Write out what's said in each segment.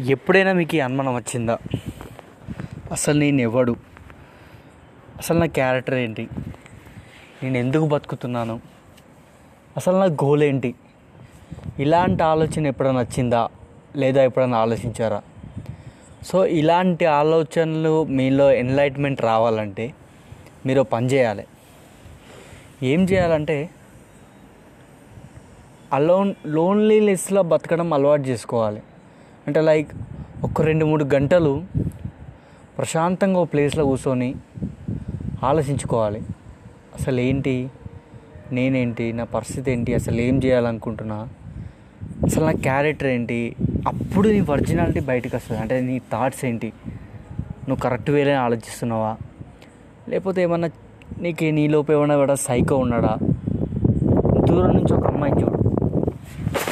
ఎప్పుడైనా మీకు అనుమానం వచ్చిందా? అసలు నేను ఎవడు అసలు నా క్యారెక్టర్ ఏంటి? నేను ఎందుకు బతుకుతున్నాను? అసలు నా గోల్ ఏంటి? ఇలాంటి ఆలోచన ఎప్పుడైనా వచ్చిందా? లేదా ఎప్పుడైనా ఆలోచించారా? సో ఇలాంటి ఆలోచనలు మీలో ఎన్లైట్మెంట్ రావాలంటే మీరు పని చేయాలి. ఏం చేయాలంటే అలోన్ లోన్లీనెస్లో బతకడం అలవాటు చేసుకోవాలి. అంటే లైక్ ఒక రెండు మూడు గంటలు ప్రశాంతంగా ఒక ప్లేస్లో కూర్చొని ఆలోచించుకోవాలి. అసలు ఏంటి? నేనేంటి? నా పరిస్థితి ఏంటి? అసలు ఏం చేయాలనుకుంటున్నా? అసలు నా క్యారెక్టర్ ఏంటి? అప్పుడు నీ ఒరిజినాలిటీ బయటకు వస్తుంది. అంటే నీ థాట్స్ ఏంటి? నువ్వు కరెక్ట్ వేలే ఆలోచిస్తున్నావా? లేకపోతే ఏమన్నా నీకు నీలోపు ఏమన్నా కూడా సైకో ఉన్నాడా? దూరం నుంచి ఒక అమ్మాయిని చూడు.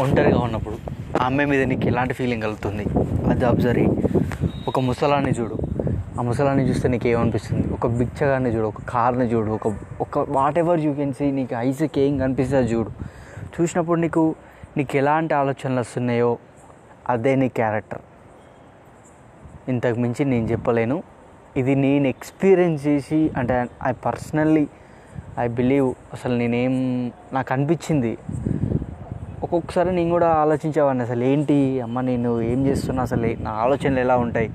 ఒంటరిగా ఉన్నప్పుడు. అమ్మాయి మీద నీకు ఎలాంటి ఫీలింగ్ కలుగుతుంది? అది అబ్జర్వ్ ఒక ముసలాన్ని చూడు. ఆ ముసలాన్ని చూస్తే నీకు ఏమనిపిస్తుంది? ఒక బిచ్చగాన్ని చూడు ఒక కార్ని చూడు ఒక ఒక whatever you can see నీకు ఐస్కి ఏం కనిపిస్తుంది చూడు. చూసినప్పుడు నీకు నీకు ఎలాంటి ఆలోచనలు వస్తున్నాయో అదే నీ క్యారెక్టర్ ఇంతకు మించి నేను చెప్పలేను. ఇది నేను ఎక్స్పీరియన్స్ చేసి అంటే ఐ పర్సనల్లీ ఐ బిలీవ్ అసలు నేనేం నాకు అనిపించింది. ఒక్కొక్కసారి నేను కూడా ఆలోచించేవాడిని అసలు ఏంటి? అమ్మ నేను ఏం చేస్తున్నా? అసలు నా ఆలోచనలు ఎలా ఉంటాయి?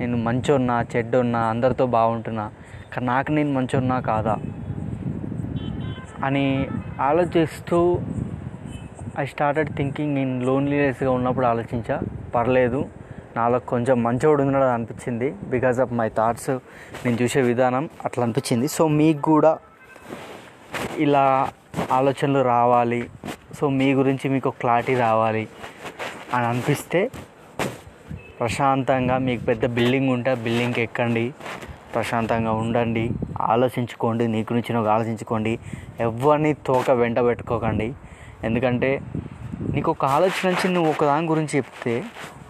నేను మంచోన్నా చెడ్డోన్నా అందరితో బాగుంటున్నా? కానీ నాకు నేను మంచోన్నా కాదా? అని ఆలోచిస్తూ ఐ స్టార్టెడ్ థింకింగ్ నేను లోన్లీనెస్గా ఉన్నప్పుడు ఆలోచించా. పర్లేదు నాలో కొంచెం మంచోడు ఉన్నాడు అనిపించింది. బికాజ్ ఆఫ్ మై థాట్స్ నేను చూసే విధానం అట్లా అనిపించింది. సో మీకు కూడా ఇలా ఆలోచనలు రావాలి. సో మీ గురించి మీకు క్లారిటీ రావాలి అని అనిపిస్తే ప్రశాంతంగా మీకు పెద్ద బిల్డింగ్ ఉంటే ఆ బిల్డింగ్కి ఎక్కండి ప్రశాంతంగా ఉండండి ఆలోచించుకోండి నీ గురించి నువ్వు ఆలోచించుకోండి. ఎవరిని తోక వెంట పెట్టుకోకండి. ఎందుకంటే నీకు ఒక ఆలోచన నుంచి నువ్వు ఒక దాని గురించి చెప్తే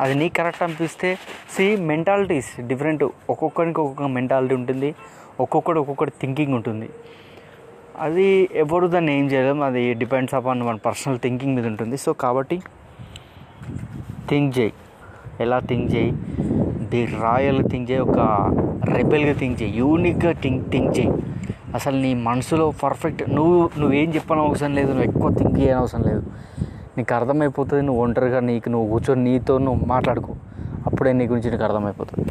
అది నీకు కరెక్ట్ అనిపిస్తే సి మెంటాలిటీస్ డిఫరెంట్ ఒక్కొక్కరికి ఒక్కొక్క మెంటాలిటీ ఉంటుంది ఒక్కొక్కటి ఒక్కొక్కటి థింకింగ్ ఉంటుంది. అది ఎవరు దాన్ని ఏం చేయలేం. అది డిపెండ్స్ అపాన్ మన పర్సనల్ థింకింగ్ మీద ఉంటుంది. సో కాబట్టి థింక్ చేయి. ఎలా థింక్ చేయి? ది రాయల్ థింక్ చేయి. ఒక రెబెల్గా థింక్ చేయి. యూనిక్గా థింక్ థింక్ చేయి. అసలు నీ మనసులో పర్ఫెక్ట్ నువ్వు నువ్వేం చెప్పని అవసరం లేదు. నువ్వు ఎక్కువ థింక్ చేయని అవసరం లేదు. నీకు అర్థమైపోతుంది. నువ్వు ఒంటరిగా నీకు నువ్వు కూర్చొని నీతో నువ్వు మాట్లాడుకో. అప్పుడే నీ గురించి నీకు అర్థమైపోతుంది.